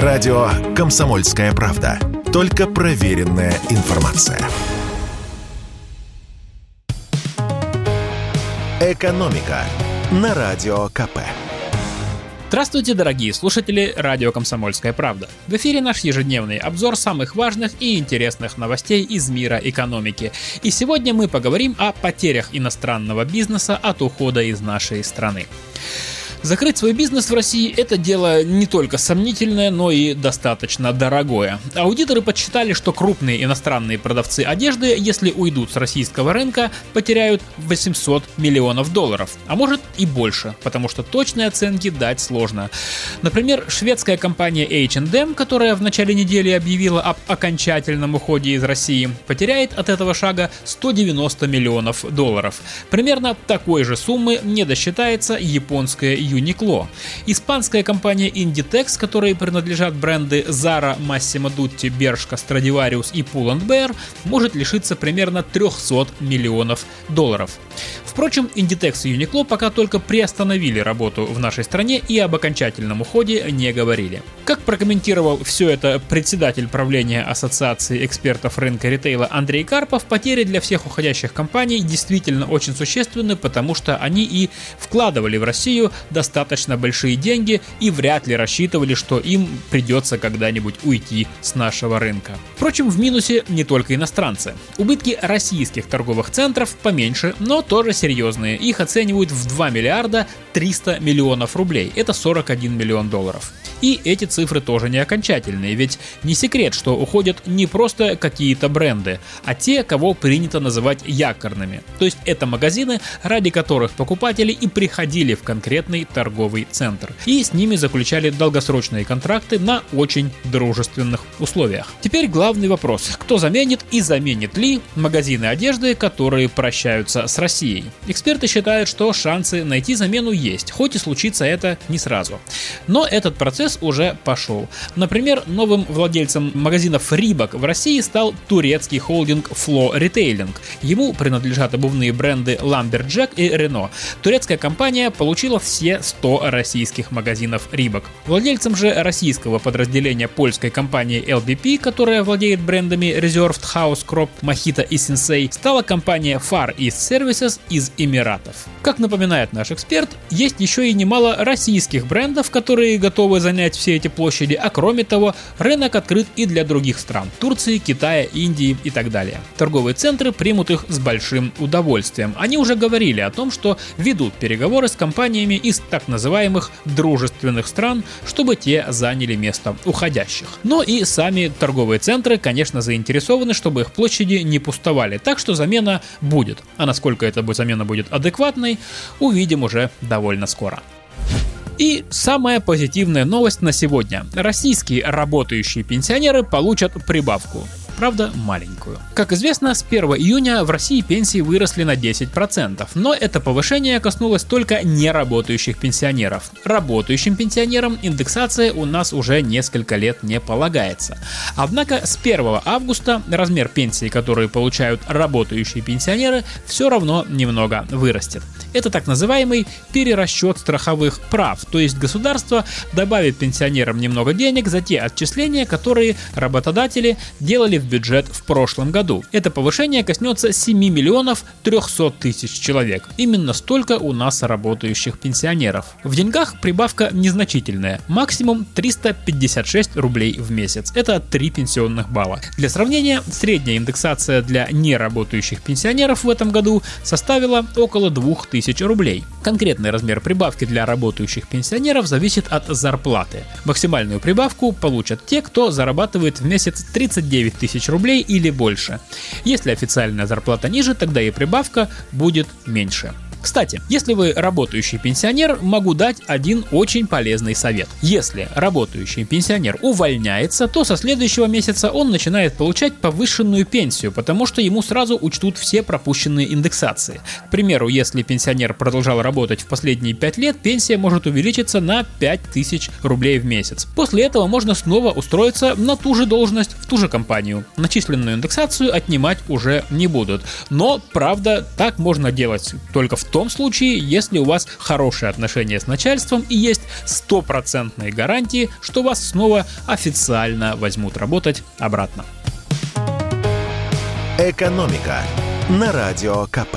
Радио «Комсомольская правда». Только проверенная информация. «Экономика» на Радио КП. Здравствуйте, дорогие слушатели радио «Комсомольская правда». В эфире наш ежедневный обзор самых важных и интересных новостей из мира экономики. И сегодня мы поговорим о потерях иностранного бизнеса от ухода из нашей страны. Закрыть свой бизнес в России – это дело не только сомнительное, но и достаточно дорогое. Аудиторы подсчитали, что крупные иностранные продавцы одежды, если уйдут с российского рынка, потеряют 800 миллионов долларов, а может и больше, потому что точные оценки дать сложно. Например, шведская компания H&M, которая в начале недели объявила об окончательном уходе из России, потеряет от этого шага 190 миллионов долларов. Примерно такой же суммы не досчитается японская Uniqlo. Испанская компания Inditex, которой принадлежат бренды Zara, Massimo Dutti, Bershka, Stradivarius и Pull&Bear, может лишиться примерно 300 миллионов долларов. Впрочем, Inditex и Uniqlo пока только приостановили работу в нашей стране и об окончательном уходе не говорили. Как прокомментировал все это председатель правления Ассоциации экспертов рынка ритейла Андрей Карпов, потери для всех уходящих компаний действительно очень существенны, потому что они и вкладывали в Россию достаточно большие деньги и вряд ли рассчитывали, что им придется когда-нибудь уйти с нашего рынка. Впрочем, в минусе не только иностранцы. Убытки российских торговых центров поменьше, но тоже серьезные. Их оценивают в 2 миллиарда 300 миллионов рублей. Это 41 миллион долларов. И эти цифры тоже не окончательные, ведь не секрет, что уходят не просто какие-то бренды, а те, кого принято называть якорными. То есть это магазины, ради которых покупатели и приходили в конкретный торговый центр. И с ними заключали долгосрочные контракты на очень дружественных условиях. Теперь главный вопрос. Кто заменит и заменит ли магазины одежды, которые прощаются с Россией? Эксперты считают, что шансы найти замену есть, хоть и случится это не сразу. Но этот процесс процесс уже пошел. Например, новым владельцем магазинов Рибок в России стал турецкий холдинг Flo Retailing. Ему принадлежат обувные бренды Lumberjack и Renault. Турецкая компания получила все 100 российских магазинов Рибок. Владельцем же российского подразделения польской компании LBP, которая владеет брендами Reserved House Crop, Mojito и Sensei, стала компания Far East Services из Эмиратов. Как напоминает наш эксперт, есть еще и немало российских брендов, которые готовы занять заполнять все эти площади, а кроме того, рынок открыт и для других стран – Турции, Китая, Индии и так далее. Торговые центры примут их с большим удовольствием. Они уже говорили о том, что ведут переговоры с компаниями из так называемых дружественных стран, чтобы те заняли место уходящих. Но и сами торговые центры, конечно, заинтересованы, чтобы их площади не пустовали, так что замена будет. А насколько эта замена будет адекватной, увидим уже довольно скоро. И самая позитивная новость на сегодня. Российские работающие пенсионеры получат прибавку правда маленькую. Как известно, с 1 июня в России пенсии выросли на 10%, но это повышение коснулось только неработающих пенсионеров. Работающим пенсионерам индексация у нас уже несколько лет не полагается. Однако с 1 августа размер пенсии, которые получают работающие пенсионеры, все равно немного вырастет. Это так называемый перерасчет страховых прав, то есть государство добавит пенсионерам немного денег за те отчисления, которые работодатели делали в бюджет в прошлом году. Это повышение коснется 7 миллионов 300 тысяч человек. Именно столько у нас работающих пенсионеров. В деньгах прибавка незначительная, максимум 356 рублей в месяц. Это 3 пенсионных балла. Для сравнения, средняя индексация для неработающих пенсионеров в этом году составила около 2000 рублей. Конкретный размер прибавки для работающих пенсионеров зависит от зарплаты. Максимальную прибавку получат те, кто зарабатывает в месяц 39 тысяч тысяч рублей или больше. Если официальная зарплата ниже, тогда и прибавка будет меньше. Кстати, если вы работающий пенсионер, могу дать один очень полезный совет. Если работающий пенсионер увольняется, то со следующего месяца он начинает получать повышенную пенсию, потому что ему сразу учтут все пропущенные индексации. К примеру, если пенсионер продолжал работать в последние 5 лет, пенсия может увеличиться на 5000 рублей в месяц. После этого можно снова устроиться на ту же должность в ту же компанию. Начисленную индексацию отнимать уже не будут. Но, правда, так можно делать только в том случае, если у вас хорошие отношения с начальством и есть стопроцентные гарантии, что вас снова официально возьмут работать обратно. «Экономика» на Радио КП.